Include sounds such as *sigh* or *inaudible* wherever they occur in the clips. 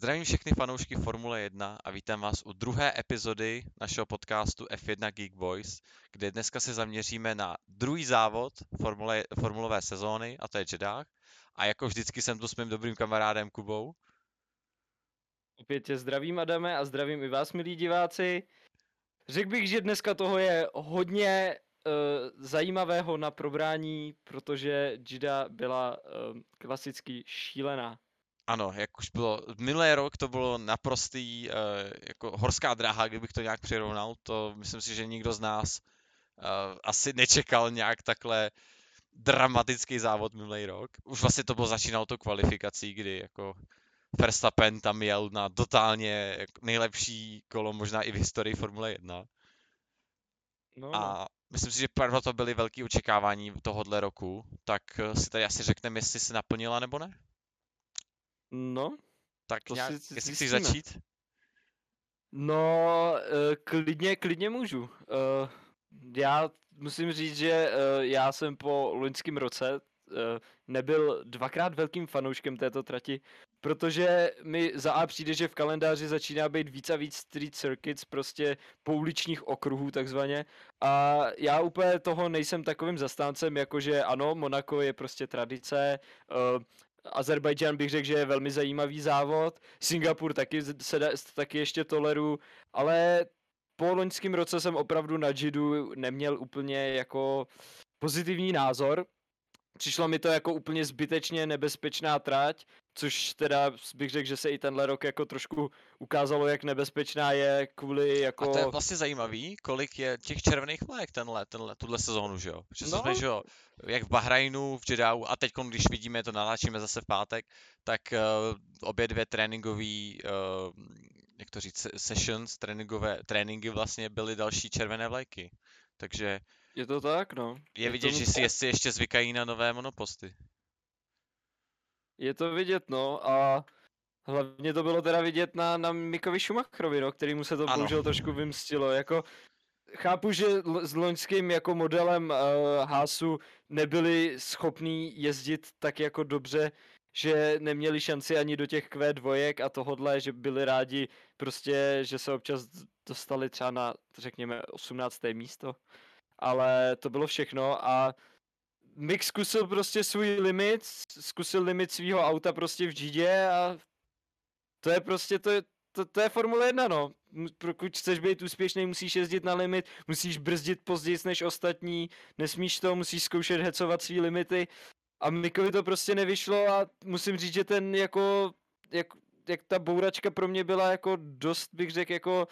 Zdravím všechny fanoušky Formule 1 a vítám vás u druhé epizody našeho podcastu F1 Geek Boys, kde dneska se zaměříme na druhý závod formule, formulové sezóny, a to je Jeddah. A jako vždycky jsem tu s mým dobrým kamarádem Kubou. Opět tě zdravím, Adame, a zdravím i vás, milí diváci. Řekl bych, že dneska toho je hodně uh, zajímavého na probrání, protože Jida byla uh, klasicky šílená. Ano, jak už bylo, minulý rok to bylo naprostý uh, jako horská dráha, kdybych to nějak přirovnal, to myslím si, že nikdo z nás uh, asi nečekal nějak takhle dramatický závod minulý rok. Už vlastně to bylo začínalo to kvalifikací, kdy jako Verstappen tam jel na totálně nejlepší kolo možná i v historii Formule 1. No, a no. myslím si, že proto to byly velké očekávání tohohle roku, tak eh, si tady asi řekneme, jestli se naplnila nebo ne? No. Tak to nějak, si, jestli chceš začít? No, uh, klidně, klidně můžu. Uh, já musím říct, že uh, já jsem po loňském roce uh, nebyl dvakrát velkým fanouškem této trati, protože mi za A přijde, že v kalendáři začíná být víc a víc street circuits, prostě pouličních okruhů takzvaně. A já úplně toho nejsem takovým zastáncem, jakože ano, Monako je prostě tradice, Azerbajdžán bych řekl, že je velmi zajímavý závod, Singapur taky, se, taky ještě toleru, ale po loňském roce jsem opravdu na Jidu neměl úplně jako pozitivní názor. Přišlo mi to jako úplně zbytečně nebezpečná trať, což teda bych řekl, že se i tenhle rok jako trošku ukázalo, jak nebezpečná je kvůli jako... A to je vlastně zajímavý, kolik je těch červených vlajek tenhle, tenhle, tuhle sezónu, že jo? Protože no. jsme, že jo, jak v Bahrajnu, v Jeddahu a teď, když vidíme, to naláčíme zase v pátek, tak uh, obě dvě tréninkové, uh, jak to říct, sessions, tréninkové, tréninky vlastně byly další červené vlajky. Takže je to tak, no. Je, je vidět, že si jestli ještě zvykají na nové monoposty. Je to vidět, no, a hlavně to bylo teda vidět na, na Mikovi Schumacherovi, no, který mu se to ano. bohužel trošku vymstilo, jako chápu, že s loňským jako modelem uh, Hásu nebyli schopní jezdit tak jako dobře, že neměli šanci ani do těch Q2 a tohodle, že byli rádi prostě, že se občas dostali třeba na, řekněme, 18. místo ale to bylo všechno a Mick zkusil prostě svůj limit, zkusil limit svého auta prostě v Gidě a to je prostě, to je, to, to je Formule 1, no. Pokud chceš být úspěšný, musíš jezdit na limit, musíš brzdit později než ostatní, nesmíš to, musíš zkoušet hecovat svý limity a Mikovi to prostě nevyšlo a musím říct, že ten jako, jak, jak ta bouračka pro mě byla jako dost, bych řekl, jako,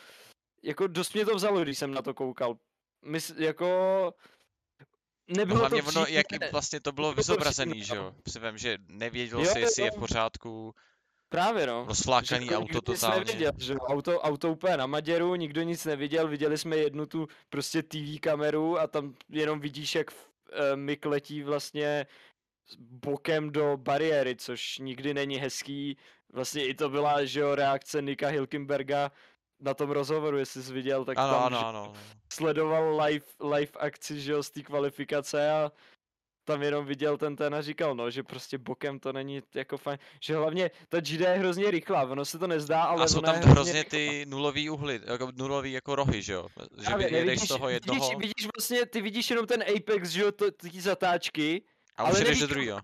jako dost mě to vzalo, když jsem na to koukal, mys, jako... Nebylo no, hlavně to ono, jak vlastně to bylo vyzobrazený, že jo? Si vím, že nevěděl jo, si, jestli jo. je v pořádku. Právě no. Rozflákaný že auto totálně. Neviděl, že auto, auto úplně na Maděru, nikdo nic neviděl, viděli jsme jednu tu prostě TV kameru a tam jenom vidíš, jak Mik letí vlastně bokem do bariéry, což nikdy není hezký. Vlastně i to byla, že jo, reakce Nika Hilkenberga na tom rozhovoru, jestli jsi viděl, tak ano, tam ano, ano. sledoval live, live akci, že jo, z té kvalifikace a tam jenom viděl ten ten a říkal, no, že prostě bokem to není jako fajn, že hlavně ta GD je hrozně rychlá, ono se to nezdá, ale A jsou tam hrozně ty nulový uhly, jako nulový jako rohy, že jo, že Právě, jedeš z toho jednoho. Vidíš, vidíš vlastně, ty vidíš jenom ten Apex, že jo, ty zatáčky, a ale už jdeš do druhého.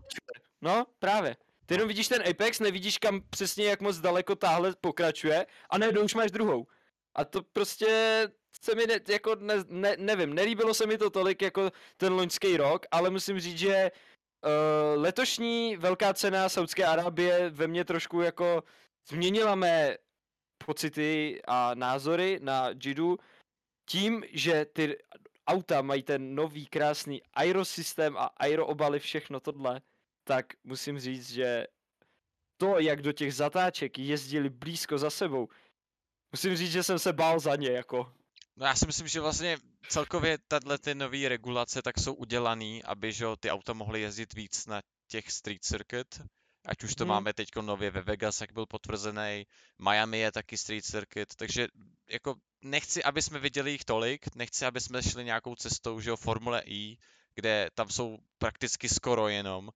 No, právě. Ty jenom vidíš ten Apex, nevidíš kam přesně jak moc daleko táhle pokračuje a najednou už máš druhou. A to prostě se mi ne, jako ne, ne, nevím, nelíbilo se mi to tolik jako ten loňský rok, ale musím říct, že uh, letošní velká cena Saudské Arábie ve mně trošku jako změnila mé pocity a názory na Jidu tím, že ty auta mají ten nový krásný aerosystém a aeroobaly, všechno tohle tak musím říct, že to, jak do těch zatáček jezdili blízko za sebou, musím říct, že jsem se bál za ně, jako. No já si myslím, že vlastně celkově tahle ty nové regulace tak jsou udělané, aby že ty auta mohly jezdit víc na těch street circuit, ať už to hmm. máme teď nově ve Vegas, jak byl potvrzený, Miami je taky street circuit, takže jako nechci, aby jsme viděli jich tolik, nechci, aby jsme šli nějakou cestou, že jo, Formule E, kde tam jsou prakticky skoro jenom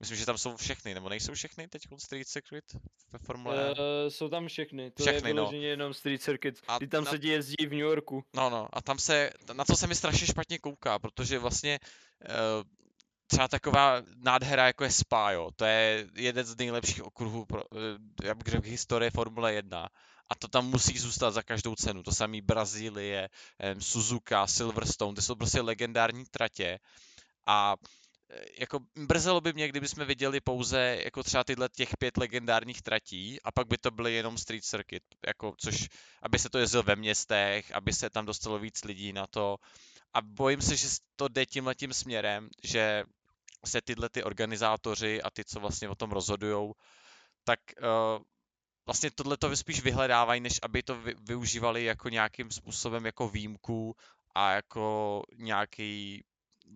Myslím, že tam jsou všechny, nebo nejsou všechny teď Street Circuit ve Formule Uh, jsou tam všechny, to Všechny, je no. vyloženě jenom Street Circuit. A Ty tam na- se ti jezdí v New Yorku. No, no, a tam se, na to se mi strašně špatně kouká, protože vlastně eh, třeba taková nádhera jako je Spa, jo, to je jeden z nejlepších okruhů, pro, eh, já bych řekl, historie Formule 1. A to tam musí zůstat za každou cenu. To samý Brazílie, Suzuka, Silverstone, to jsou prostě legendární tratě. A eh, jako mrzelo by mě, kdybychom viděli pouze jako třeba tyhle těch pět legendárních tratí a pak by to byly jenom street circuit, jako což, aby se to jezdilo ve městech, aby se tam dostalo víc lidí na to. A bojím se, že to jde tímhle tím směrem, že se tyhle ty organizátoři a ty, co vlastně o tom rozhodujou, tak uh, vlastně tohle to spíš vyhledávají, než aby to vy, využívali jako nějakým způsobem jako výjimku a jako nějaký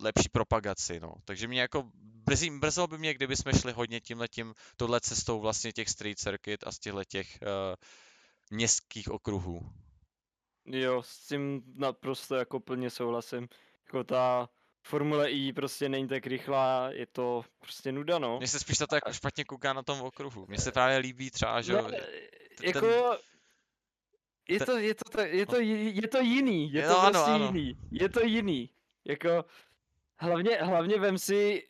lepší propagaci, no. Takže mě jako brzy, brzelo by mě, kdyby jsme šli hodně tímhletím, touhle cestou vlastně těch street circuit a z těchto těch uh, městských okruhů. Jo, s tím naprosto jako plně souhlasím. Jako ta Formule I prostě není tak rychlá, je to prostě nuda, no. Mně se spíš to jako špatně kouká na tom okruhu. Mně se právě líbí třeba, že ten- jako, je to, je to, je to, ji- je to jiný, je Jo, to ano, prostě ano. jiný, je to jiný. Jako, hlavně, hlavně vem si,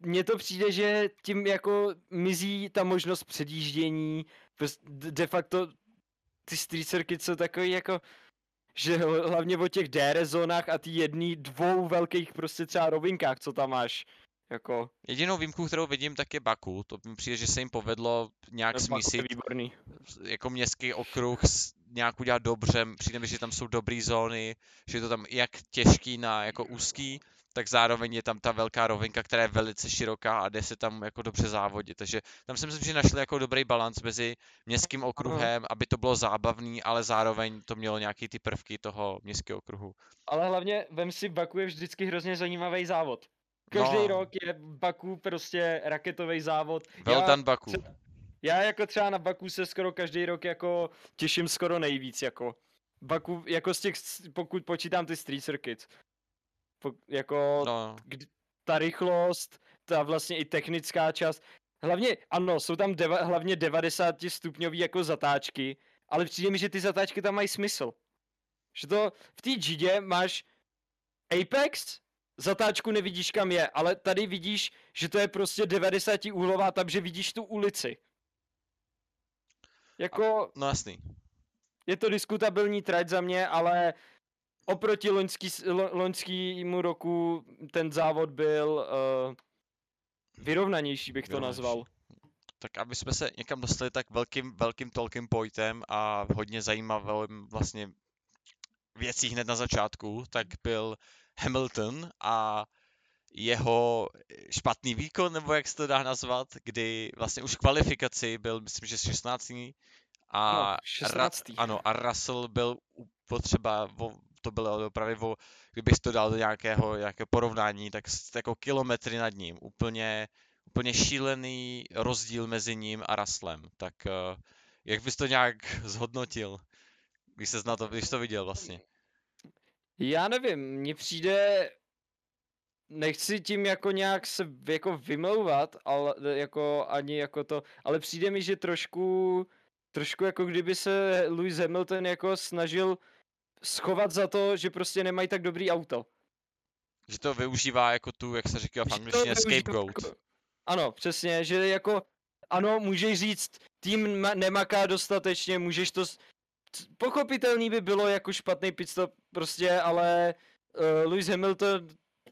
mně to přijde, že tím jako mizí ta možnost předjíždění, de facto ty street circuit jsou takový jako, že hla- hlavně o těch DRS zónách a ty jedný dvou velkých prostě třeba rovinkách, co tam máš, jako, Jedinou výjimku, kterou vidím, tak je Baku. To mi přijde, že se jim povedlo nějak je smísit výborný. jako městský okruh s- nějak udělat dobře. Přijde mi, že tam jsou dobré zóny, že je to tam jak těžký na jako úzký, tak zároveň je tam ta velká rovinka, která je velice široká a jde se tam jako dobře závodit. Takže tam si myslím, že našli jako dobrý balans mezi městským okruhem, aby to bylo zábavný, ale zároveň to mělo nějaký ty prvky toho městského okruhu. Ale hlavně vem si, Baku je vždycky hrozně zajímavý závod. Každý No. rok je Baku prostě raketový závod. Done Baku. se- Já jako třeba na Baku se skoro každý rok jako těším skoro nejvíc jako. Baku jako z těch, pokud počítám ty street circuits. Po, jako No, kdy, ta rychlost, ta vlastně i technická část. Hlavně, ano, jsou tam deva, hlavně 90 stupňový jako zatáčky, ale přijde mi, že ty zatáčky tam mají smysl. Že to v té Gidě máš Apex, zatáčku nevidíš kam je, ale tady vidíš, že to je prostě 90 úhlová, takže vidíš tu ulici. Jako, no jasný. je to diskutabilní trať za mě, ale oproti loňský, lo, loňskýmu roku ten závod byl uh, vyrovnanější, bych to nazval. Tak aby jsme se někam dostali tak velkým, velkým talking pointem a hodně zajímavým vlastně věcí hned na začátku, tak byl Hamilton a jeho špatný výkon, nebo jak se to dá nazvat, kdy vlastně už v kvalifikaci byl, myslím, že 16. A, No, Ra- 16. ano, a Russell byl potřeba, to bylo právě o, kdybych to dal do nějakého, nějakého porovnání, tak jako kilometry nad ním. Úplně, úplně šílený rozdíl mezi ním a Russellem. Tak eh, jak bys to nějak zhodnotil, když jsi na to, když to viděl vlastně? Já nevím, mně přijde, nechci tím jako nějak se jako vymlouvat, ale jako ani jako to, ale přijde mi, že trošku, trošku jako kdyby se Lewis Hamilton jako snažil schovat za to, že prostě nemají tak dobrý auto. Že to využívá jako tu, jak se říká v angličtině, využívá scapegoat. Jako, ano, přesně, že jako, ano, můžeš říct, tým ma- nemaká dostatečně, můžeš to, pochopitelný by bylo jako špatný pitstop prostě, ale uh, Lewis Hamilton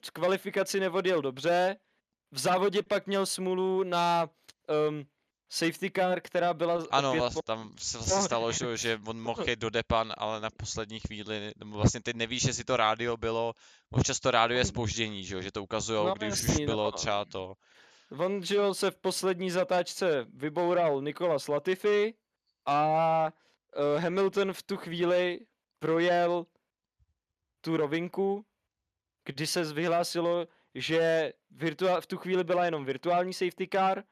v kvalifikaci nevodil dobře, v závodě pak měl smůlu na um, safety car, která byla Ano, opět vlastně, tam se vlastně No. stalo, že, že on mohl jet do depan, ale na poslední chvíli, nebo vlastně teď nevíš, jestli to rádio bylo, občas to rádio je spoždění, že, že to ukazuje, No, když už jasný, bylo no. třeba to. On, že se v poslední zatáčce vyboural Nikolas Latifi a uh, Hamilton v tu chvíli projel tu rovinku, kdy se vyhlásilo, že virtua- v tu chvíli byla jenom virtuální safety car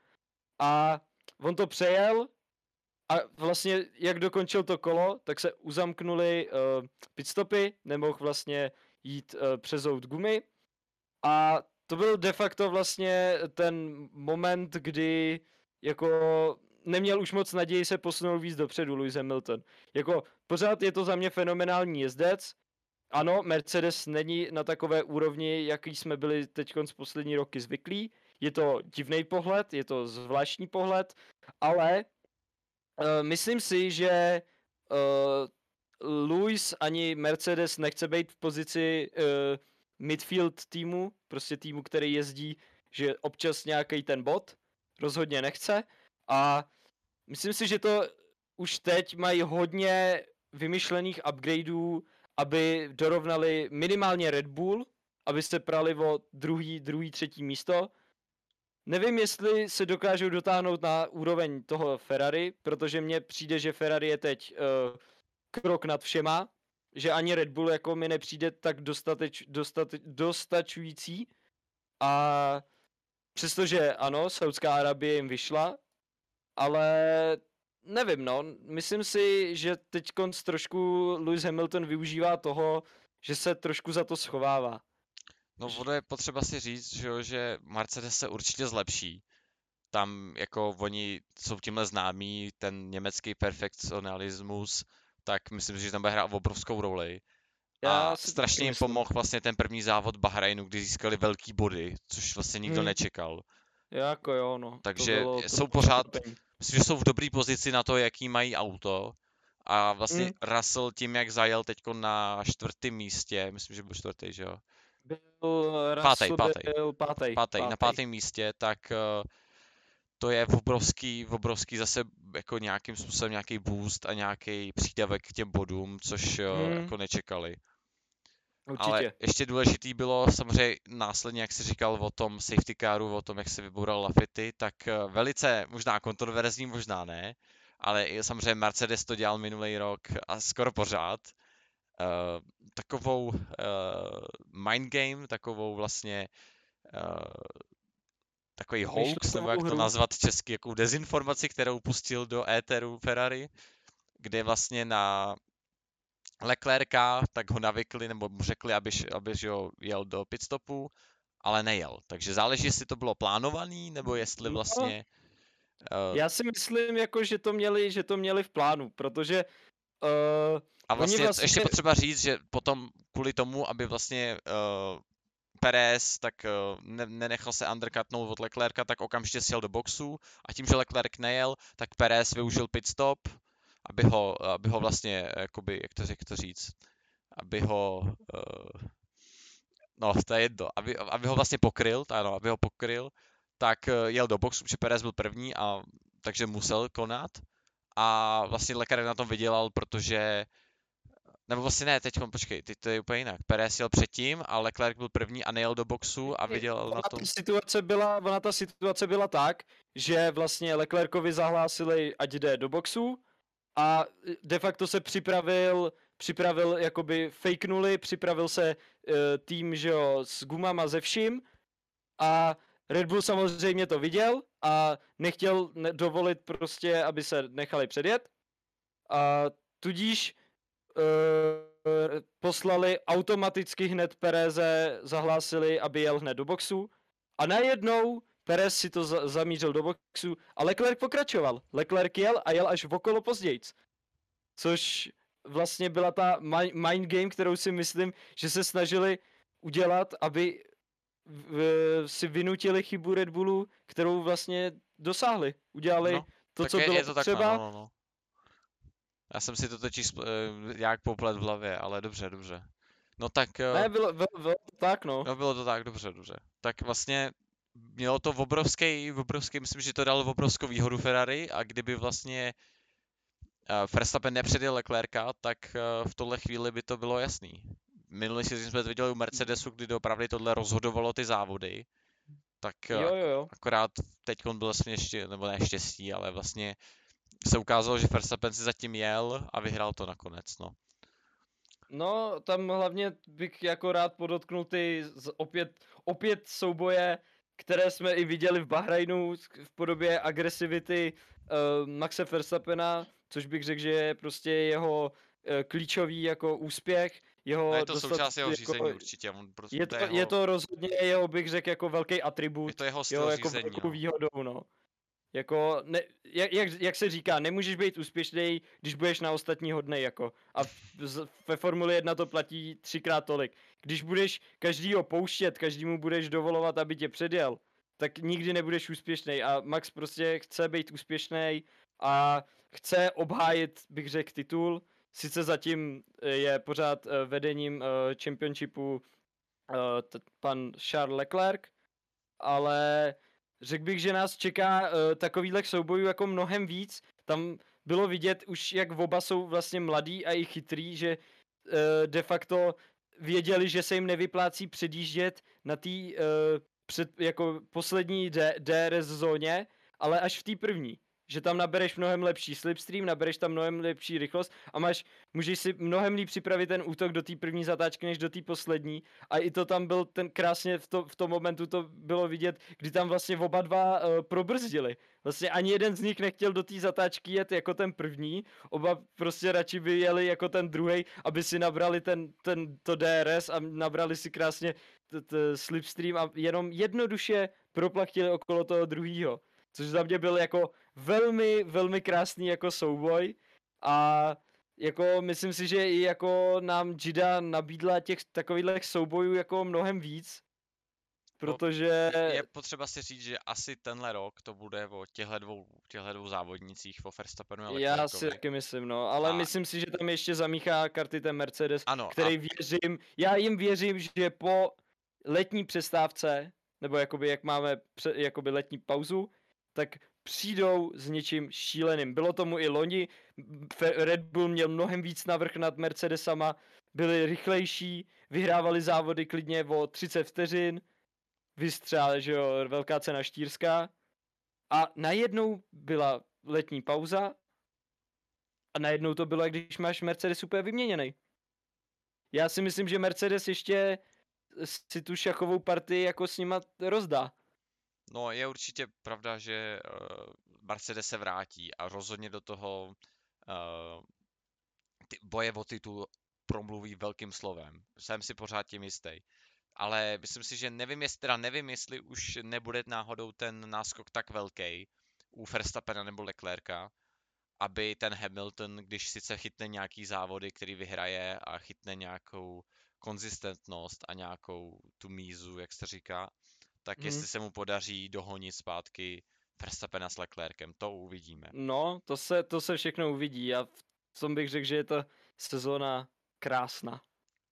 a on to přejel a vlastně jak dokončil to kolo, tak se uzamknuli uh, pitstopy, nemohl vlastně jít uh, přezout gumy a to byl de facto vlastně ten moment, kdy jako neměl už moc naději se posunout víc dopředu Lewis Hamilton. Jako pořád je to za mě fenomenální jezdec. Ano, Mercedes není na takové úrovni, jaký jsme byli teď z poslední roky zvyklí. Je to divný pohled, je to zvláštní pohled, ale uh, myslím si, že uh, Lewis ani Mercedes nechce být v pozici uh, midfield týmu, prostě týmu, který jezdí, že občas nějaký ten bod, rozhodně nechce. A myslím si, že to už teď mají hodně vymyšlených upgradeů, aby dorovnali minimálně Red Bull, aby se prali o druhý, druhý, třetí místo. Nevím, jestli se dokážou dotáhnout na úroveň toho Ferrari, protože mně přijde, že Ferrari je teď uh, krok nad všema, že ani Red Bull jako mi nepřijde tak dostateč, dostateč, dostačující a přestože ano, Saudská Arabie jim vyšla, ale nevím no, myslím si, že teď trošku Lewis Hamilton využívá toho, že se trošku za to schovává. No bude potřeba si říct, že, jo, že Mercedes se určitě zlepší. Tam jako oni jsou tímhle známí, ten německý perfekcionalismus, tak myslím si, že tam bude hrát obrovskou roli. Já a strašně jim pomohl vlastně ten první závod Bahrajnu, kdy získali velký body, což vlastně nikdo hmm. nečekal. Jako jo, no. Takže to bylo, jsou pořád, myslím, že jsou v dobré pozici na to, jaký mají auto. A vlastně hmm. Russell tím, jak zajel teď na čtvrtém místě, myslím, že byl čtvrtý, že jo? Byl pátý, pátý. Byl pátý, pátý, pátý. Na pátém místě, tak uh, to je obrovský, obrovský zase jako nějakým způsobem nějaký boost a nějaký přídavek k těm bodům, což uh, hmm. jako nečekali. Určitě. Ale ještě důležitý bylo samozřejmě následně, jak jsi říkal o tom safety caru, o tom, jak se vyboural Lafity, tak uh, velice možná kontroverzní, možná ne, ale samozřejmě Mercedes to dělal minulý rok a skoro pořád. Uh, takovou uh, mind game, takovou vlastně uh, takový hoax, nebo jak to nazvat česky, jako dezinformaci, kterou pustil do éteru Ferrari, kde vlastně na Leclerca, tak ho navykli, nebo mu řekli, aby, aby ho jel do pitstopu, ale nejel. Takže záleží, jestli to bylo plánovaný, nebo jestli no, vlastně... Uh... Já si myslím, jako, že to měli, že to měli v plánu, protože uh, a vlastně, vlastně ještě potřeba říct, že potom kvůli tomu, aby vlastně uh, Perez tak uh, ne, nenechal se undercutnout od Leclerca, tak okamžitě sjel do boxu a tím, že Leclerc nejel, tak Perez využil pit stop, aby ho, aby ho vlastně, jakoby, jak to, jak to říct, aby ho, uh, no to je jedno, aby, aby ho vlastně pokryl, ano, aby ho pokryl, tak uh, jel do boxu, protože Perez byl první a takže musel konat a vlastně Leclerc na tom vydělal, protože nebo vlastně ne, teď počkej, teď to je úplně jinak. Perez jel předtím a Leclerc byl první a nejel do boxu a vydělal na tom. Ta situace byla, ona ta situace byla tak, že vlastně Leclercovi zahlásili, ať jde do boxu a de facto se připravil, připravil jakoby fake nuly, připravil se uh, tým, že jo, s gumama ze vším. A Red Bull samozřejmě to viděl a nechtěl dovolit prostě, aby se nechali předjet. A tudíž uh, poslali automaticky hned Pereze, zahlásili, aby jel hned do boxu. A najednou Perez si to za- zamířil do boxu a Leclerc pokračoval. Leclerc jel a jel až v okolo později. Což vlastně byla ta mind game, kterou si myslím, že se snažili udělat, aby v, si vynutili chybu Red Bullu, kterou vlastně dosáhli. Udělali no, to, co je, bylo je to třeba. Tak, no, no, no. Já jsem si to totiž uh, nějak poplet v hlavě, ale dobře, dobře. No tak... Uh, ne, bylo, bylo, bylo to tak, no. No bylo to tak, dobře, dobře. Tak vlastně mělo to v obrovský, v obrovský, myslím, že to dalo v obrovskou výhodu Ferrari a kdyby vlastně uh, Verstappen nepředjel Leclerca, tak uh, v tohle chvíli by to bylo jasný. Minulý si jsme viděli u Mercedesu, kdy opravdu tohle rozhodovalo ty závody. Tak uh, jo, jo, jo. akorát teď byl vlastně ještě, nebo ne štěstí, ale vlastně se ukázalo, že Verstappen si zatím jel a vyhrál to nakonec, no. No, tam hlavně bych jako rád podotknul ty opět, opět souboje, které jsme i viděli v Bahrajnu v podobě agresivity uh, Maxe Verstappena, což bych řekl, že je prostě jeho uh, klíčový jako úspěch, jeho no je to součást jeho řízení jako, určitě. On prostě je, to, jeho... je to rozhodně jeho, bych řekl, jako velký atribut. Je to jeho styl jeho, jako řízení, velkou no. výhodou, no. Jako, ne, jak, jak, jak, se říká, nemůžeš být úspěšný, když budeš na ostatní hodnej, jako. A v, ve Formuli 1 to platí třikrát tolik. Když budeš každýho pouštět, každému budeš dovolovat, aby tě předjel, tak nikdy nebudeš úspěšný. A Max prostě chce být úspěšný a chce obhájit, bych řekl, titul. Sice zatím eh, je pořád eh, vedením eh, championshipu pan Charles Leclerc, ale řekl bych, že nás čeká takovýhle soubojů jako mnohem víc. Tam bylo vidět už, jak oba jsou vlastně mladí a i chytrý, že de facto věděli, že se jim nevyplácí předjíždět na té před jako poslední DRS zóně, ale až v té první že tam nabereš mnohem lepší slipstream, nabereš tam mnohem lepší rychlost a máš, můžeš si mnohem líp připravit ten útok do té první zatáčky, než do té poslední. A i to tam byl ten krásně v, to, v tom momentu to bylo vidět, kdy tam vlastně oba dva uh, probrzdili. Vlastně ani jeden z nich nechtěl do té zatáčky jet jako ten první, oba prostě radši by jeli jako ten druhý, aby si nabrali ten, ten, to DRS a nabrali si krásně slipstream a jenom jednoduše proplachtili okolo toho druhého. Což za mě byl jako velmi, velmi krásný jako souboj a jako myslím si, že i jako nám Jida nabídla těch takových soubojů jako mnohem víc, protože... Je potřeba si říct, že asi tenhle rok to bude o těchto dvou, těchto dvou závodnicích, o Verstappenu a Já si taky myslím, no, ale a... myslím si, že tam ještě zamíchá karty ten Mercedes, ano, který a... věřím, já jim věřím, že po letní přestávce, nebo jakoby jak máme pře, jakoby letní pauzu, tak přijdou s něčím šíleným. Bylo tomu i loni, Red Bull měl mnohem víc navrh nad Mercedesama, byli rychlejší, vyhrávali závody klidně o 30 vteřin, vystřál, že jo, velká cena štírská. A najednou byla letní pauza a najednou to bylo, když máš Mercedes úplně vyměněný. Já si myslím, že Mercedes ještě si tu šachovou partii jako s nima rozdá. No je určitě pravda, že uh, Mercedes se vrátí a rozhodně do toho uh, ty boje o titul promluví velkým slovem. Jsem si pořád tím jistý. Ale myslím si, že nevím, jestli, teda nevím, jestli už nebude náhodou ten náskok tak velký u Verstappena nebo Leclerca, aby ten Hamilton, když sice chytne nějaký závody, který vyhraje a chytne nějakou konzistentnost a nějakou tu mízu, jak se říká, tak hmm. jestli se mu podaří dohonit zpátky Verstappena s Leclerkem, to uvidíme. No, to se, to se všechno uvidí a v tom bych řekl, že je to sezóna krásná.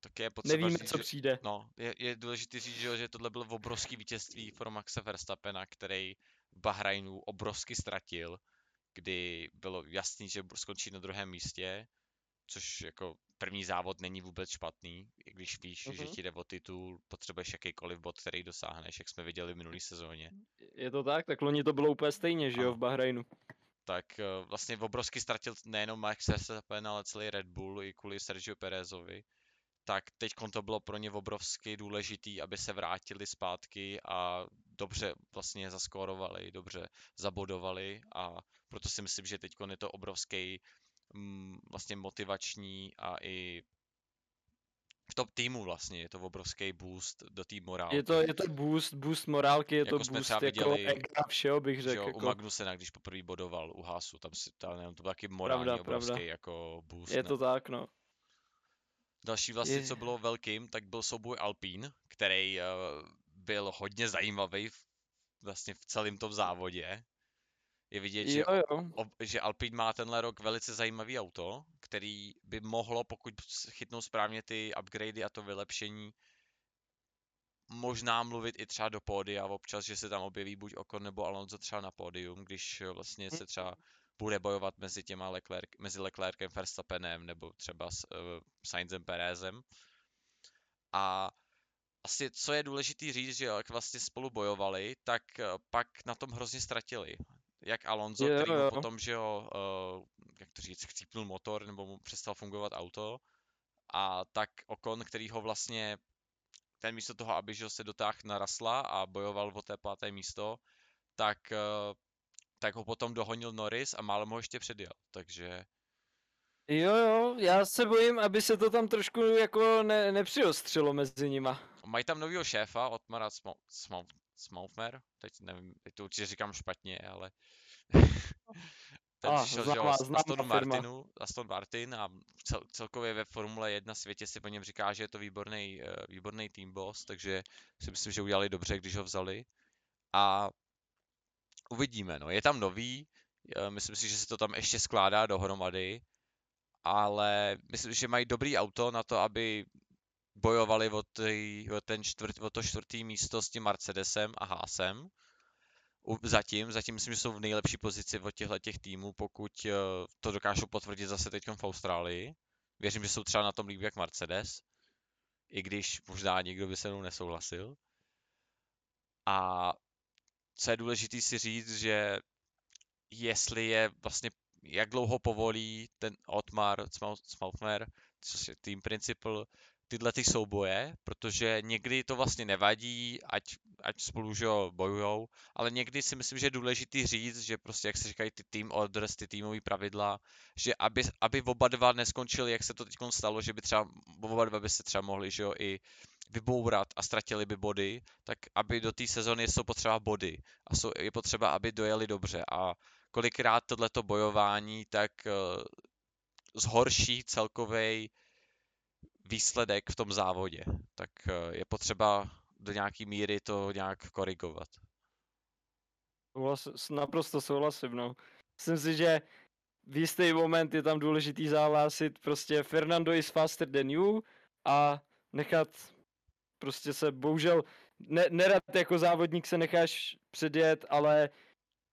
Tak je potřeba Nevíme, říct, co že, přijde. No, je, je důležité říct, že, že tohle bylo obrovský vítězství pro Maxe Verstappena, který v Bahrajnu obrovsky ztratil, kdy bylo jasný, že skončí na druhém místě, což jako první závod není vůbec špatný, i když víš, uh-huh. že mhm. ti jde o titul, potřebuješ jakýkoliv bod, který dosáhneš, jak jsme viděli v minulý sezóně. Je to tak? Tak loni to bylo úplně stejně, že jo, v Bahrajnu. Tak eh, vlastně obrovsky ztratil nejenom Max Verstappen, ale celý Red Bull i kvůli Sergio Perezovi. Tak teď to bylo pro ně obrovsky důležitý, aby se vrátili zpátky a dobře vlastně zaskórovali, dobře zabodovali a proto si myslím, že teď je to obrovský vlastně motivační a i v top týmu vlastně je to obrovský boost do té morálky. Je to, je to boost, boost morálky, je jako to boost jako viděli, ega všeho bych řekl. Jako... U Magnusena, když poprvé bodoval u Hasu, tam si, tam, nevím, to byl taky morální pravda, obrovský pravda. jako boost. Je ne? to tak, no. Další vlastně, je... co bylo velkým, tak byl souboj Alpín, který uh, byl hodně zajímavý v, vlastně v celém tom závodě je vidět, že, jo, jo. O, že Alpine má tenhle rok velice zajímavý auto, který by mohlo, pokud chytnou správně ty upgradey a to vylepšení, možná mluvit i třeba do pódia občas, že se tam objeví buď Ocon nebo Alonso třeba na pódium, když vlastně se třeba bude bojovat mezi těma Leclerc, mezi Leclercem, Verstappenem nebo třeba s uh, Sainzem Perezem. A asi co je důležité říct, že jak vlastně spolu bojovali, tak eh, pak na tom hrozně ztratili jak Alonso, jo, který jo. potom, že jo, uh, jak to říct, chcípnul motor, nebo mu přestal fungovat auto, a tak Okon, který ho vlastně, ten místo toho, aby že se dotáhl na Rasla a bojoval o té páté místo, tak, uh, tak ho potom dohonil Norris a málem ho ještě předjel, takže... Jo, jo, já se bojím, aby se to tam trošku jako ne, nepřiostřilo mezi nima. Mají tam novýho šéfa, Otmara Smaufmer, teď nevím, teď to určitě říkám špatně, ale *laughs* ten ah, přišel známá, z Aston Martinu, Aston Martin a cel, celkově ve Formule 1 světě si po něm říká, že je to výborný, uh, výborný team boss, takže si myslím, že udělali dobře, když ho vzali. A uvidíme, no, je tam nový, myslím si, že se to tam ještě skládá dohromady, ale myslím, že mají dobrý auto na to, aby bojovali o, tý, o, ten čtvrt, o to čtvrtý místo s tím Mercedesem a Haasem. Zatím, zatím myslím, že jsou v nejlepší pozici od těchto těch týmů, pokud eh, to dokážou potvrdit zase teď v Austrálii. Věřím, že jsou třeba na tom líbí jak Mercedes, i když možná nikdo by se mnou nesouhlasil. A co je důležité si říct, že jestli je vlastně, jak dlouho povolí ten Otmar Smalfmer, což je Team Principal, tyhle ty souboje, protože někdy to vlastně nevadí, ať, ať spolu že bojujou, ale někdy si myslím, že je důležitý říct, že prostě, jak se říkají ty team orders, ty týmové pravidla, že aby, aby oba dva neskončili, jak se to teď stalo, že by třeba oba dva by se třeba mohli, že jo, i vybourat a ztratili by body, tak aby do té sezony jsou potřeba body a jsou, je potřeba, aby dojeli dobře. A kolikrát tohleto bojování tak uh, zhorší celkový výsledek v tom závodě, tak uh, je potřeba do nějaký míry to nějak korigovat. naprosto souhlasím, no. Myslím si, že v jistý moment je tam důležitý záhlasit prostě Fernando is faster than you a nechat prostě se bohužel ne, nerad jako závodník se necháš předjet, ale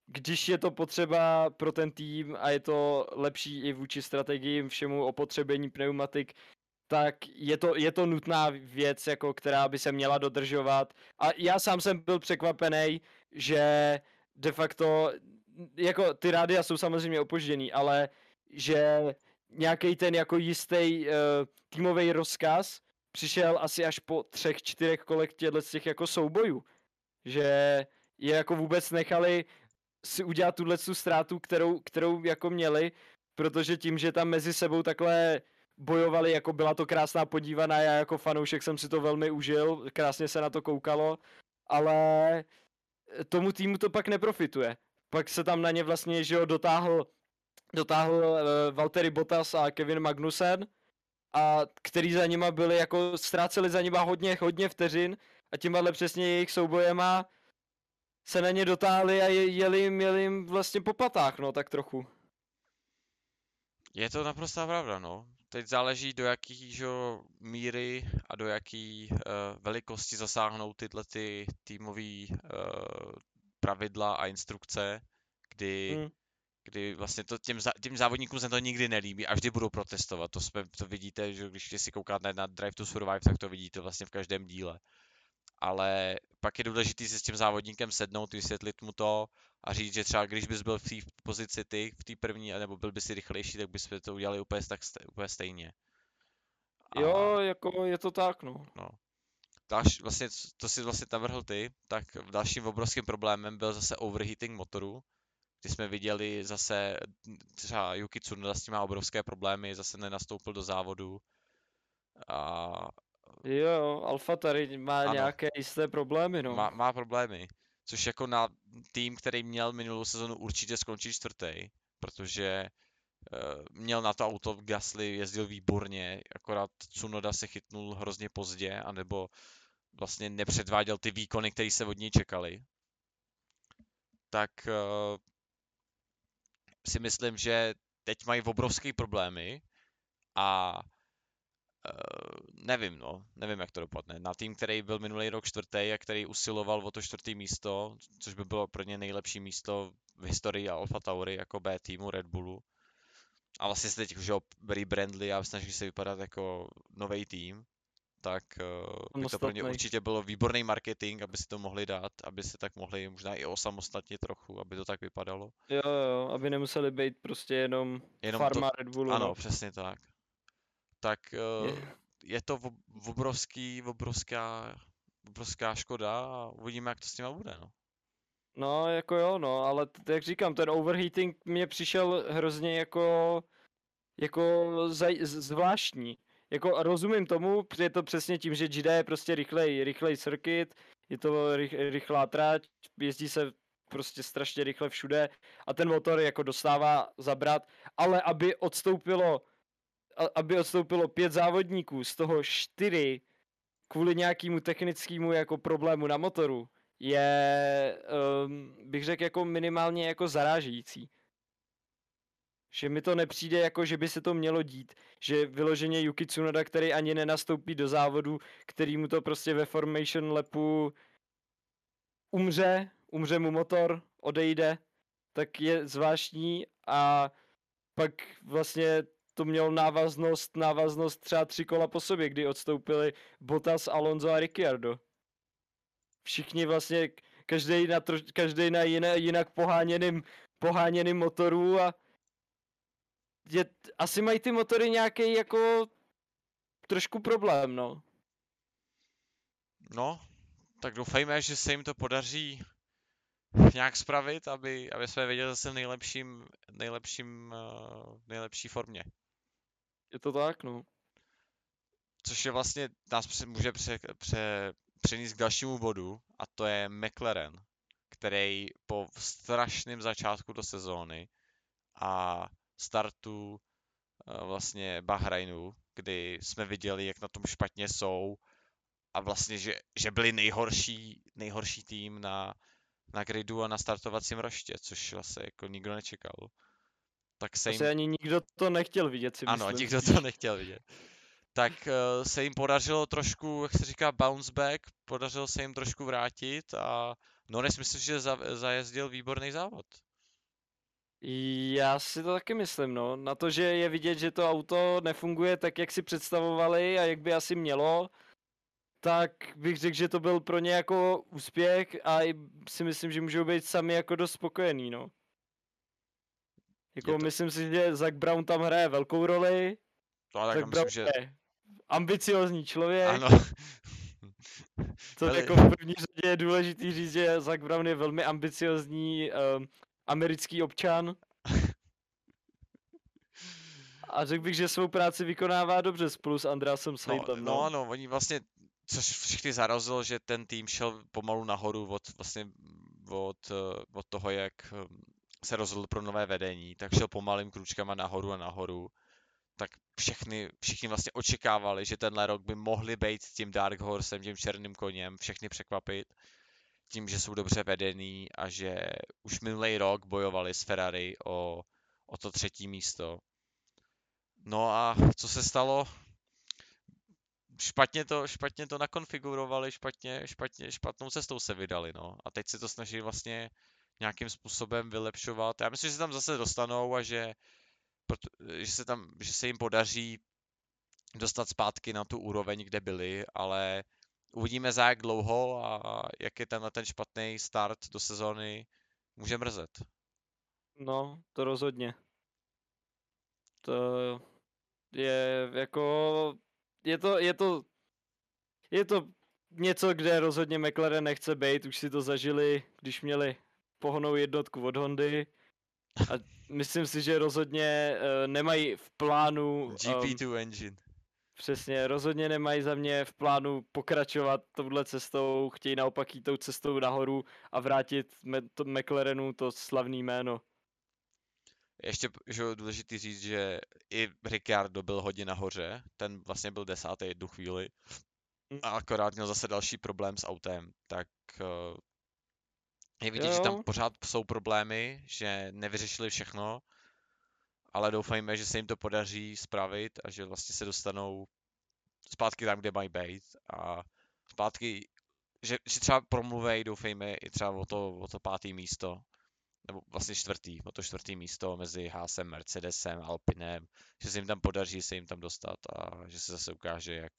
když je to potřeba pro ten tým a je to lepší i vůči strategiím, všemu opotřebení pneumatik, tak je to, je to nutná věc, jako, která by se měla dodržovat. A já sám jsem byl překvapený, že de facto, jako ty rádia jsou samozřejmě opožděný, ale že nějaký ten jako jistý uh, týmový rozkaz přišel asi až po třech, čtyřech kolech těchto těch jako soubojů. Že je jako vůbec nechali si udělat tuhle tu ztrátu, kterou, kterou jako měli, protože tím, že tam mezi sebou takhle bojovali, jako byla to krásná podívaná, já jako fanoušek jsem si to velmi užil, krásně se na to koukalo, ale tomu týmu to pak neprofituje. Pak se tam na ně vlastně, že jo, dotáhl, dotáhl uh, Valtteri Bottas a Kevin Magnussen, a který za nima byli, jako ztráceli za nima hodně, hodně vteřin a tímhle přesně jejich soubojema se na ně dotáhli a jeli jim, jeli jim vlastně po patách, no, tak trochu. Je to naprostá pravda, no. Teď záleží do jaký že, míry a do jaký uh, velikosti zasáhnou tyhle ty týmové uh, pravidla a instrukce, kdy hmm kdy vlastně to těm, těm závodníkům se to nikdy nelíbí a vždy budou protestovat. To, jsme, to vidíte, že když si koukáte na Drive to Survive, tak to vidíte vlastně v každém díle. Ale pak je důležité si s tím závodníkem sednout, vysvětlit mu to a říct, že třeba když bys byl v té pozici ty, v té první, nebo byl by si rychlejší, tak bys to udělali úplně, tak, úplně stejně. A... Jo, jako je to tak, no. no. Další, vlastně, to si vlastně navrhl ty, tak dalším obrovským problémem byl zase overheating motoru, kdy jsme viděli zase třeba Yuki Tsunoda s tím má obrovské problémy, zase nenastoupil do závodu. A... Jo, Alfa tady má ano, nějaké jisté problémy, no. Má, má problémy, což jako na tým, který měl minulou sezonu určitě skončit čtvrtý, protože uh, měl na to auto Gasly, jezdil výborně, akorát Tsunoda se chytnul hrozně pozdě, anebo vlastně nepředváděl ty výkony, které se od něj čekali. Tak uh, si myslím, že teď mají obrovské problémy a nevím, no, nevím, jak to dopadne. Na tým, který byl minulý rok čtvrtý a který usiloval o to čtvrtý místo, což by bylo pro ně nejlepší místo v historii Alfa Tauri jako B týmu Red Bullu. A vlastně se teď už rebrandli a snaží se vypadat jako nový tým, tak uh, by to pro ně určitě bylo výborný marketing, aby si to mohli dát, aby se tak mohli možná i osamostatnit trochu, aby to tak vypadalo. Jo, jo, aby nemuseli být prostě jenom, jenom farma to, Red Bullu. Ano, no. přesně tak. Tak uh, je. to obrovský, obrovská, obrovská škoda a uvidíme, jak to s nima bude, no. No, jako jo, no, ale jak říkám, ten overheating mě přišel hrozně jako jako zaj- zvláštní. Jako rozumím tomu, je to přesně tím, že GD je prostě rychlej, rychlej circuit, je to rych, rychlá trať, jezdí se prostě strašně rychle všude a ten motor jako dostává zabrat, ale aby odstoupilo aby odstoupilo pět závodníků, z toho čtyři kvůli nějakému technickému jako problému na motoru, je, um, bych řekl, jako minimálně jako zarážející. Že mi to nepřijde jako, že by se to mělo dít. Že vyloženě Yuki Tsunoda, který ani nenastoupí do závodu, který mu to prostě ve Formation Lapu umře, umře mu motor, odejde, tak je zvláštní a pak vlastně to mělo návaznost, návaznost třeba tři kola po sobě, kdy odstoupili Bottas, Alonso a Ricciardo. Všichni vlastně, každý na, troš, každý na jiné, jinak poháněným, poháněným motoru a je, asi mají ty motory nějaký jako trošku problém, no. No, tak doufejme, že se jim to podaří nějak spravit, aby, aby jsme věděli zase v nejlepším, nejlepším, uh, nejlepší formě. Je to tak, no. Což je vlastně, nás může pře, pře, přenést k dalšímu bodu, a to je McLaren, který po strašném začátku do sezóny a startu eh, vlastně Bahrajnu, kdy jsme viděli, jak na tom špatně jsou a vlastně, že, že byli nejhorší, nejhorší tým na, na gridu a na startovacím roště, což vlastně jako nikdo nečekal. Tak se jim... Asi ani nikdo to nechtěl vidět, si Ano, myslím. nikdo to nechtěl vidět. Tak uh, se jim podařilo trošku, jak se říká, bounce back, podařilo se jim trošku vrátit a Norris myslím, že za, zajezdil výborný závod. Já si to taky myslím, no. Na to, že je vidět, že to auto nefunguje tak, jak si představovali a jak by asi mělo, tak bych řekl, že to byl pro ně jako úspěch a si myslím, že můžou být sami jako dost spokojení, no. Jako to... myslím si, že Zach Brown tam hraje velkou roli. To tak Zach Brown že... je ambiciozní člověk. Ano. Co Veli... jako v první řadě je důležitý říct, že Zach Brown je velmi ambiciozní um, americký občan. A řekl bych, že svou práci vykonává dobře spolu s Andreasem Seitlem. No, no, ano, oni vlastně, což všichni zarazilo, že ten tým šel pomalu nahoru od, vlastně, od, eh, od toho, jak ehm, se rozhodl pro nové vedení, tak šel pomalým kručkama nahoru a nahoru. Tak všechny, všichni vlastně očekávali, že tenhle rok by mohli být tím Dark Horsem, tím černým koněm, všechny překvapit tím, že jsou dobře vedený a že už minulý rok bojovali s Ferrari o, o to třetí místo. No a co se stalo? Špatně to, špatně to nakonfigurovali, špatně, špatně, špatnou cestou se vydali, no. A teď se to snaží vlastně nějakým způsobem vylepšovat. Já myslím, že se tam zase dostanou a že, že, se, tam, že se jim podaří dostat zpátky na tu úroveň, kde byli, ale uvidíme za jak dlouho a jak je tenhle ten špatný start do sezóny může mrzet. No, to rozhodně. To je jako, je to, je to, je to něco, kde rozhodně McLaren nechce být, už si to zažili, když měli pohonou jednotku od Hondy. A myslím si, že rozhodně uh, nemají v plánu... GP2 um, engine. Přesně, rozhodně nemají za mě v plánu pokračovat touhle cestou, chtějí naopak jít tou cestou nahoru a vrátit to McLarenu to slavný jméno. Ještě že důležitý říct, že i Ricciardo byl hodně nahoře, ten vlastně byl desátý jednu chvíli hm. a akorát měl zase další problém s autem, tak uh, je vidět, jo. že tam pořád jsou problémy, že nevyřešili všechno, ale doufejme, že se jim to podaří spravit a že vlastně se dostanou zpátky tam, kde mají být a zpátky, že, že třeba promluvej, doufejme, i třeba o to, o to pátý místo, nebo vlastně čtvrtý, o to čtvrtý místo mezi Hasem, Mercedesem, Alpinem, že se jim tam podaří se jim tam dostat a že se zase ukáže, jak,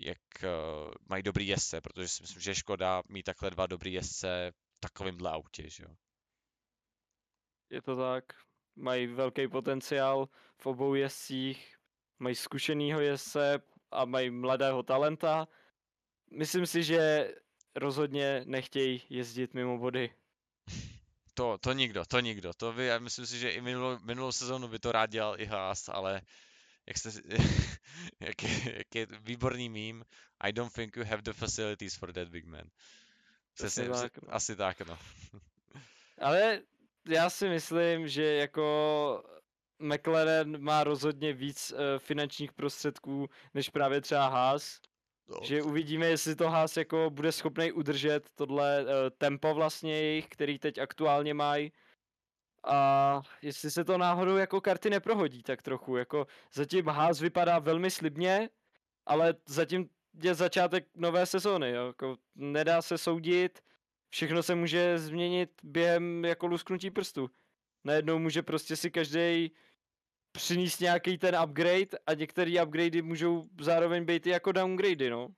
jak uh, mají dobrý jezdce, protože si myslím, že je škoda mít takhle dva dobrý jezdce v takovýmhle autě, že jo. Je to tak. Mají velký potenciál v obou jezdcích, mají zkušenýho jezdce a mají mladého talenta. Myslím si, že rozhodně nechtějí jezdit mimo body. *laughs* To, to nikdo, to nikdo. To by, já myslím si, že i minulou, minulou sezónu by to rád dělal i Haas, ale jak, jste, *laughs* jak, je, jak je výborný mím, I don't think you have the facilities for that big man. Přesně, tak, no. asi tak, no. Ale já si myslím, že jako McLaren má rozhodně víc uh, finančních prostředků než právě třeba Haas. No. Že uvidíme, jestli to Haas jako bude schopný udržet tohle uh, tempo vlastně jejich, který teď aktuálně mají. A jestli se to náhodou jako karty neprohodí tak trochu, jako zatím Haas vypadá velmi slibně, ale zatím je začátek nové sezóny, jo. jako nedá se soudit, všechno se může změnit během jako lusknutí prstu. Najednou může prostě si každý přinést nějaký ten upgrade a některé upgradey můžou zároveň být i jako downgradey, no.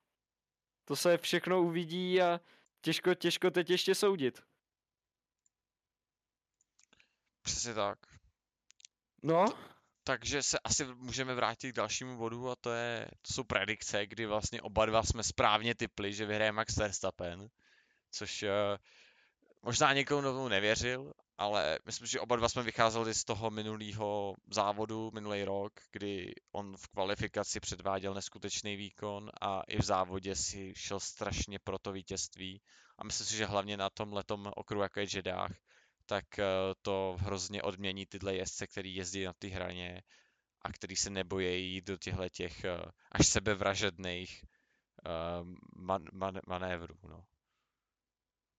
To se všechno uvidí a těžko, těžko teď ještě soudit. Přesně tak. No. Takže se asi můžeme vrátit k dalšímu bodu a to, je, to jsou predikce, kdy vlastně oba dva jsme správně typli, že vyhraje Max Verstappen, což uh, možná někomu novou nevěřil, ale myslím, že oba dva jsme vycházeli z toho minulého závodu, minulý rok, kdy on v kvalifikaci předváděl neskutečný výkon a i v závodě si šel strašně pro to vítězství. A myslím si, že hlavně na tom letom okruhu, jako je Jedách, tak eh, to hrozně odmění tyhle jezdce, který jezdí na ty hraně a který se nebojí jít do těchto těch eh, až sebevražedných uh, man, man, manévrů. No.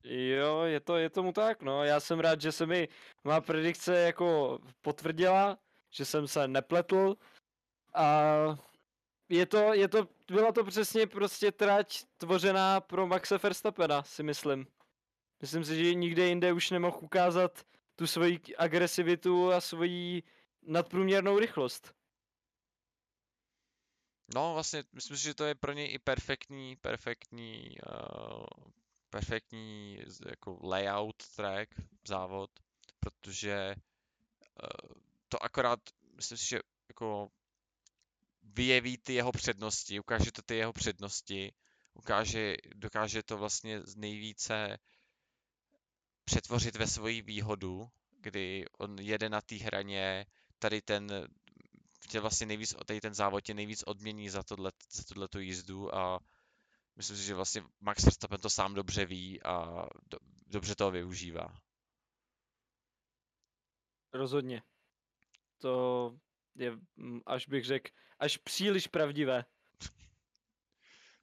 Jo, je to, je tomu tak, no. Já jsem rád, že se mi má predikce jako potvrdila, že jsem se nepletl a je to, je to, byla to přesně prostě trať tvořená pro Maxe Verstappena, si myslím. Myslím si, že nikde jinde už nemohl ukázat tu svoji agresivitu a svoji nadprůměrnou rychlost. No vlastně, myslím si, že to je pro něj i perfektní, perfektní, uh, perfektní jako layout track, závod, protože uh, to akorát, myslím si, že jako vyjeví ty jeho přednosti, ukáže to ty jeho přednosti, ukáže, dokáže to vlastně nejvíce přetvořit ve svoji výhodu, kdy on jede na té hraně, tady ten tě vlastně nejvíc, tady ten závod tě nejvíc odmění za, tohle, za tohletu jízdu a myslím si, že vlastně Max Verstappen to sám dobře ví a do, dobře toho využívá. Rozhodně. To je, mm, až bych řekl, až příliš pravdivé.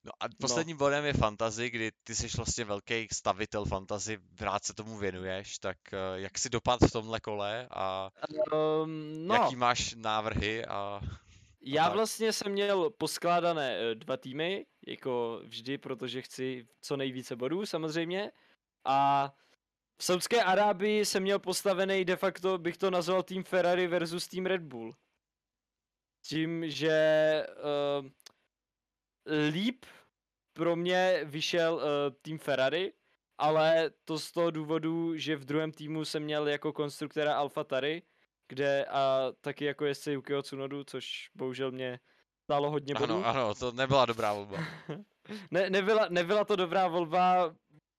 No a no. posledním no. bodem je fantasy, kdy ty jsi vlastně velký stavitel fantasy, rád se tomu věnuješ, tak uh, jak si dopad v tomhle kole a um, no. jaký máš návrhy a... Já tak. vlastně jsem měl poskládané eh, dva týmy, jako vždy, protože chci co nejvíce bodů samozřejmě. A v Saudské Arábii jsem měl postavený de facto, bych to nazval tým Ferrari versus tým Red Bull. Tím, že uh, líp pro mě vyšel uh, tým Ferrari, ale to z toho důvodu, že v druhém týmu jsem měl jako konstruktora Alfa Tari, kde a taky jako jezdce Yukio Tsunodu, což bohužel mě stálo hodně bodů. Ano, ano, to nebyla dobrá volba. *laughs* ne, nebyla, nebyla to dobrá volba,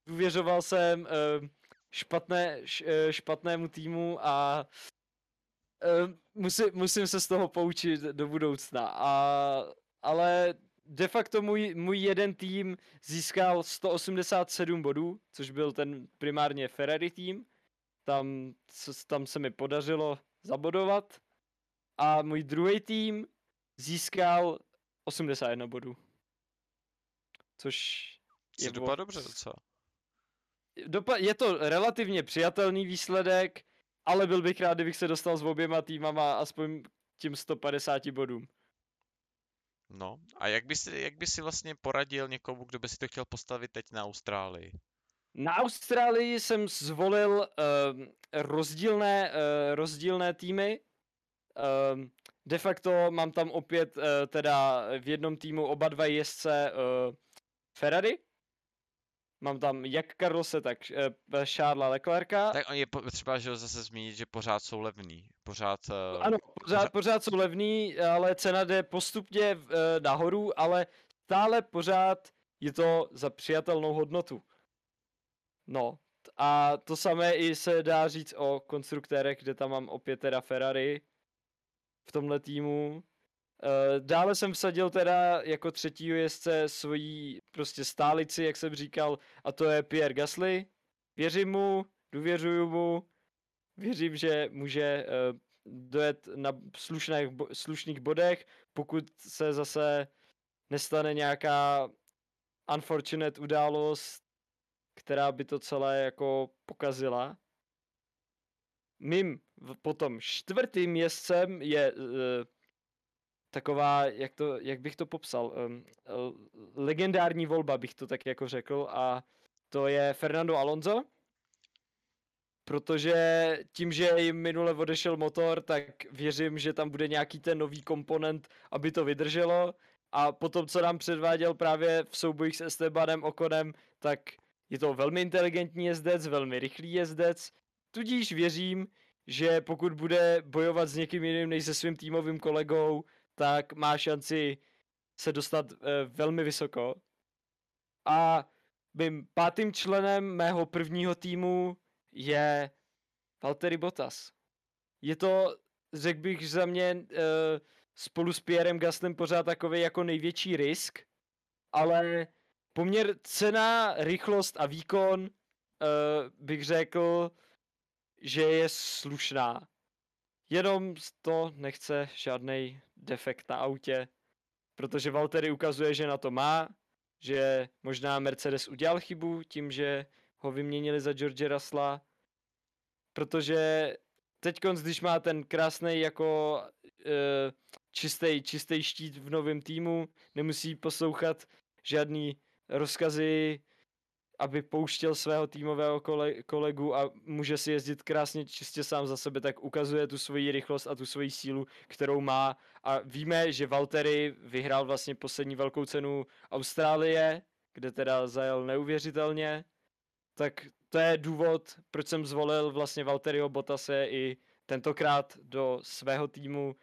uvěřoval jsem uh, špatné, š, uh, špatnému týmu a uh, musím, musím se z toho poučit do budoucna. A, ale de facto můj, můj jeden tým získal 187 bodů, což byl ten primárně Ferrari tým. Tam, tam se mi podařilo zabodovat. A můj druhý tým získal 81 bodů. Což je dopadlo dobře docela. Dopa- je to relativně přijatelný výsledek, ale byl bych rád, kdybych se dostal s oběma týmama aspoň tím 150 bodům. No, a jak by, si, jak by si vlastně poradil někomu, kdo by si to chtěl postavit teď na Austrálii? Na Austrálii jsem zvolil uh, rozdílné, uh, rozdílné týmy. Uh, de facto mám tam opět uh, teda v jednom týmu oba dva jezdce uh, Ferrari, Mám tam jak Carlose, tak uh, Charlesa Leclerca. Tak je třeba, že zase zmínit, že pořád jsou levný. Pořád... Uh, ano, pořád, pořád, pořád jsou levný, ale cena jde postupně uh, nahoru, ale stále pořád je to za přijatelnou hodnotu. No, a to samé i se dá říct o konstruktérech, kde tam mám opět teda Ferrari v tomhle týmu. Eh, dále jsem vsadil teda jako třetí jezdce svojí prostě stálici, jak jsem říkal, a to je Pierre Gasly. Věřím mu, důvěřuju mu, věřím, že může uh, dojet na slušných, slušných bodech, pokud se zase nestane nějaká unfortunate událost, která by to celé jako pokazila. Mým potom čtvrtým jezdcem je uh, taková, jak, to, jak bych to popsal, um, legendární volba bych to tak jako řekl a to je Fernando Alonso, protože tím, že jim minule odešel motor, tak věřím, že tam bude nějaký ten nový komponent, aby to vydrželo. A potom, co nám předváděl právě v soubojích s Estebanem Okonem, tak je to velmi inteligentní jezdec, velmi rychlý jezdec, tudíž věřím, že pokud bude bojovat s někým jiným než se svým týmovým kolegou, tak má šanci se dostat uh, velmi vysoko. A mým pátým členem mého prvního týmu je Valtteri Bottas. Je to, řekl bych za mě, uh, spolu s Pierrem Gaslem pořád takový jako největší risk, ale poměr cena, rychlost a výkon uh, bych řekl, že je slušná. Jenom to nechce žádný defekt na autě, protože Valtteri ukazuje, že na to má, že možná Mercedes udělal chybu tím, že ho vyměnili za George Russella, protože teď, když má ten krásný jako e, čistý, čistý štít v novém týmu, nemusí poslouchat žádný rozkazy aby pouštěl svého týmového kolegu a může si jezdit krásně čistě sám za sebe, tak ukazuje tu svoji rychlost a tu svoji sílu, kterou má. A víme, že Valtteri vyhrál vlastně poslední velkou cenu Austrálie, kde teda zajel neuvěřitelně. Tak to je důvod, proč jsem zvolil vlastně Valtteriho Bottase i tentokrát do svého týmu,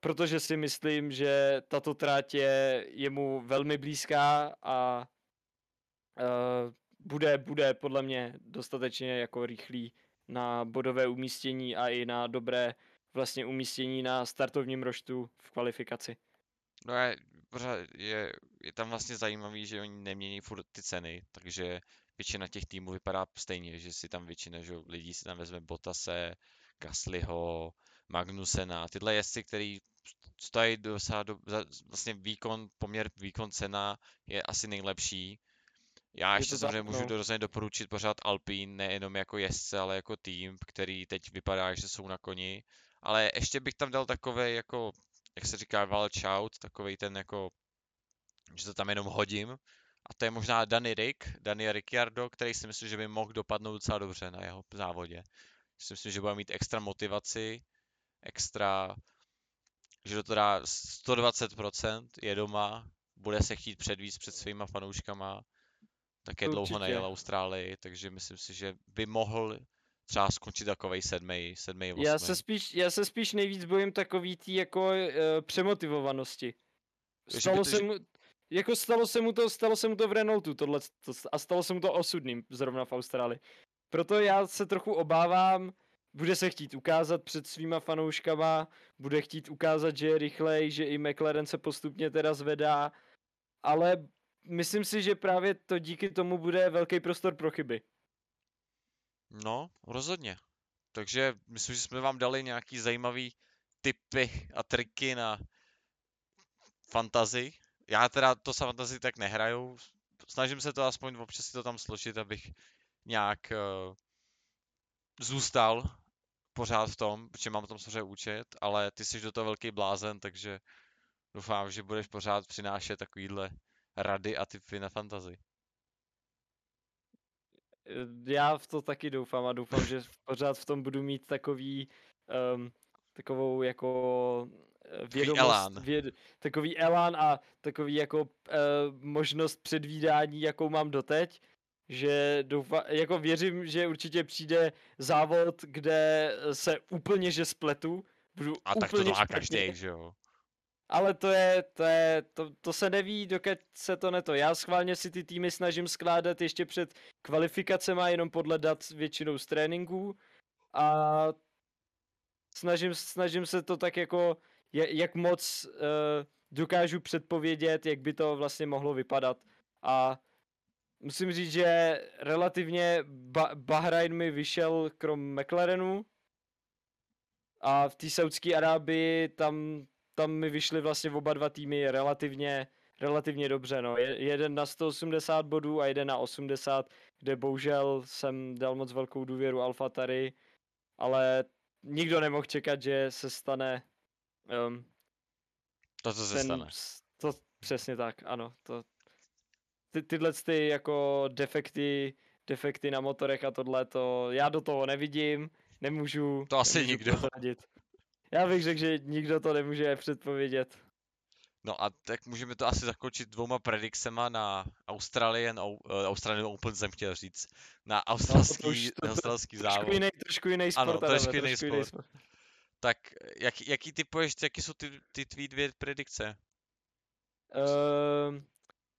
protože si myslím, že tato tráť je jemu velmi blízká a uh, bude, bude podle mě dostatečně jako rychlý na bodové umístění a i na dobré vlastně umístění na startovním roštu v kvalifikaci. No je, pořád je, je tam vlastně zajímavý, že oni nemění furt ty ceny, takže většina těch týmů vypadá stejně, že si tam většina že lidí si tam vezme Botase, Gaslyho, Magnusena, tyhle jezdci, který stojí do, vlastně výkon, poměr výkon cena je asi nejlepší já ještě samozřejmě můžu no. rozhodně doporučit pořád Alpine, nejenom jako jezdce, ale jako tým, který teď vypadá, že jsou na koni. Ale ještě bych tam dal takový jako, jak se říká, watch out, takový ten jako, že to tam jenom hodím. A to je možná Danny Rick, Danny Ricciardo, který si myslím, že by mohl dopadnout docela dobře na jeho závodě. Si myslím, že bude mít extra motivaci, extra, že to dá 120%, je doma, bude se chtít předvíst před svýma fanouškama také Určitě. dlouho nejel Austrálii, takže myslím si, že by mohl třeba skončit takovej sedmý, sedmý, osmý. Já se spíš, já se spíš nejvíc bojím takový tý jako uh, přemotivovanosti. Stalo se, mu, jako stalo se mu to, stalo se mu to v Renaultu tohle, to, a stalo se mu to osudným zrovna v Austrálii. Proto já se trochu obávám, bude se chtít ukázat před svýma fanouškama, bude chtít ukázat, že je rychlej, že i McLaren se postupně teda zvedá, ale myslím si, že právě to díky tomu bude velký prostor pro chyby. No, rozhodně. Takže myslím, že jsme vám dali nějaký zajímavý tipy a triky na fantazy. Já teda to sa fantazy tak nehraju. Snažím se to aspoň občas si to tam složit, abych nějak uh, zůstal pořád v tom, protože mám tam samozřejmě účet, ale ty jsi do toho velký blázen, takže doufám, že budeš pořád přinášet takovýhle rady a typy na fantazy. Já v to taky doufám a doufám, že pořád v tom budu mít takový um, takovou jako eh, vědomost, elán. Věd, takový elán a takový jako uh, možnost předvídání, jakou mám doteď, že doufa, jako věřím, že určitě přijde závod, kde se úplně že spletu, budu A tak to má každý, že jo? Ale to je, to je, to, to se neví, dokud se to neto. Já schválně si ty týmy snažím skládat ještě před kvalifikacema, jenom podle dat většinou z tréninků. A snažím, snažím se to tak jako, jak moc uh, dokážu předpovědět, jak by to vlastně mohlo vypadat. A musím říct, že relativně ba- Bahrain mi vyšel krom McLarenu a v té Saudské Arábii tam, tam mi vyšly vlastně oba dva týmy relativně, relativně dobře. No. Je, jeden na 180 bodů a jeden na 80, kde bohužel jsem dal moc velkou důvěru AlphaTari, ale nikdo nemohl čekat, že se stane um, to, co se ten, stane. To, přesně tak, ano. To, ty, tyhle ty jako defekty, defekty na motorech a tohle, to já do toho nevidím, nemůžu. To asi nemůžu nikdo. Poradit. Já bych řekl, že nikdo to nemůže předpovědět. No a tak můžeme to asi zakončit dvouma predicema na Australian, uh, Australian Open jsem chtěl říct. Na australský, no, to už, *laughs* to, to, australský závod. Trošku jiný, trošku jiný sport. Ano, trošku jiný sport. Jiný sport. Tak jak, jaký typuješ, jaký jsou ty, ty tvý dvě predikce? Uh,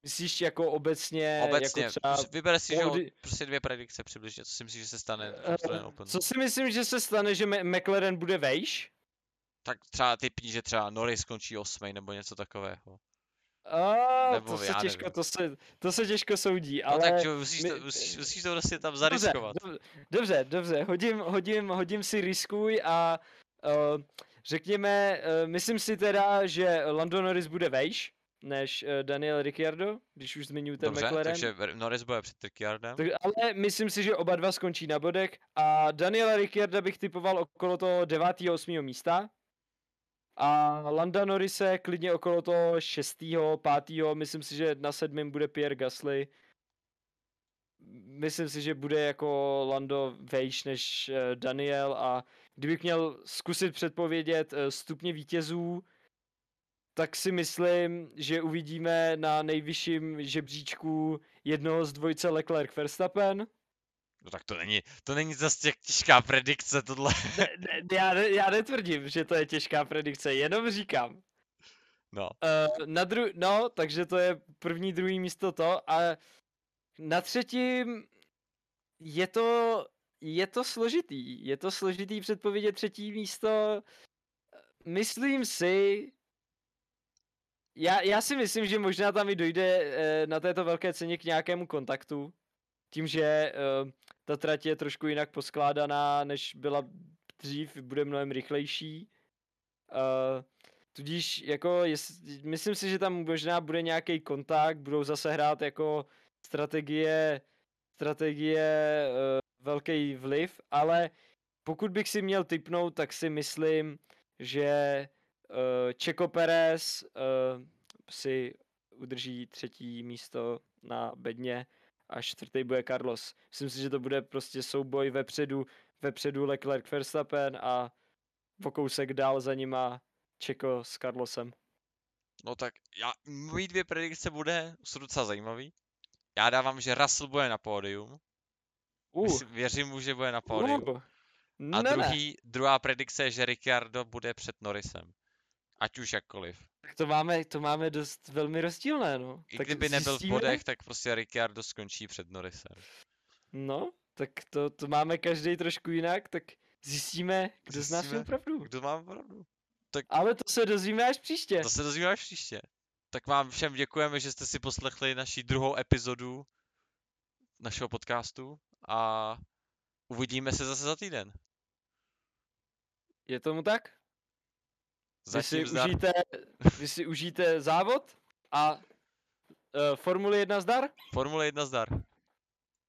myslíš jako obecně? Obecně, jako třeba vybere si, že prostě dvě predikce přibližně, co si myslíš, že se stane uh, Open? Co si myslím, že se stane, že McLaren bude vejš? Tak třeba typní, že třeba Norris skončí osmý nebo něco takového. A, nebo to se těžko, to se, to se těžko soudí, no ale... tak čo, musíš, my... to, musíš, musíš to prostě tam zariskovat. Dobře, dobře, dobře, hodím, hodím, hodím si riskuj a uh, řekněme, uh, myslím si teda, že Lando Norris bude vejš, než uh, Daniel Ricciardo, když už zmiňuji ten Dobře, McLaren. takže Norris bude před Ricciardem. Tak, ale myslím si, že oba dva skončí na bodek a Daniela Ricciarda bych typoval okolo toho 9. 8. místa. A Landa Norrise klidně okolo toho 6. 5. Myslím si, že na sedmém bude Pierre Gasly. Myslím si, že bude jako Lando vejš než eh, Daniel a kdybych měl zkusit předpovědět eh, stupně vítězů, tak si myslím, že uvidíme na nejvyšším žebříčku jednoho z dvojce Leclerc Verstappen. No tak to není, to není zase těžká predikce tohle. *laughs* Ne, ne, já, ne, já netvrdím, že to je těžká predikce, jenom říkám. No. Uh, na dru- no, takže to je první, druhý místo to a na třetím je to, je to složitý. Je to složitý předpovědět třetí místo. Myslím si, já, já si myslím, že možná tam i dojde uh, na této velké ceně k nějakému kontaktu. Tím, že uh, ta trať je trošku jinak poskládaná, než byla dřív, bude mnohem rychlejší. Uh, tudíž jako, jest, myslím si, že tam možná bude nějaký kontakt, budou zase hrát jako strategie, strategie uh, velký vliv, ale pokud bych si měl typnout, tak si myslím, že uh, Čeko Perez uh, si udrží třetí místo na bedně a čtvrtý bude Carlos. Myslím si, že to bude prostě souboj vepředu, vepředu Leclerc Verstappen a po kousek dál za nima Čeko s Carlosem. No tak já, mojí dvě predikce bude, jsou docela zajímavý. Já dávám, že Russell bude na pódium. Uh. Myslím, věřím mu, že bude na pódium. Uh. A ne, druhý, ne. druhá predikce je, že Ricciardo bude před Norrisem. Ať už jakkoliv. Tak to máme, to máme dost velmi rozdílné, no. I tak kdyby nebyl zjistíme? v bodech, tak prostě Ricciardo skončí před Norrisem. No, tak to, to máme každý trošku jinak, tak zjistíme, kdo zjistíme, z nás měl pravdu. Kdo má pravdu. Tak... Ale to se dozvíme až příště. To se dozvíme až příště. Tak vám všem děkujeme, že jste si poslechli naši druhou epizodu našeho podcastu a uvidíme se zase za týden. Je tomu tak? Vy si, užijte, vy si užijte závod a uh, Formule 1 zdar? Formule 1 zdar.